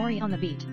Mori on the beat.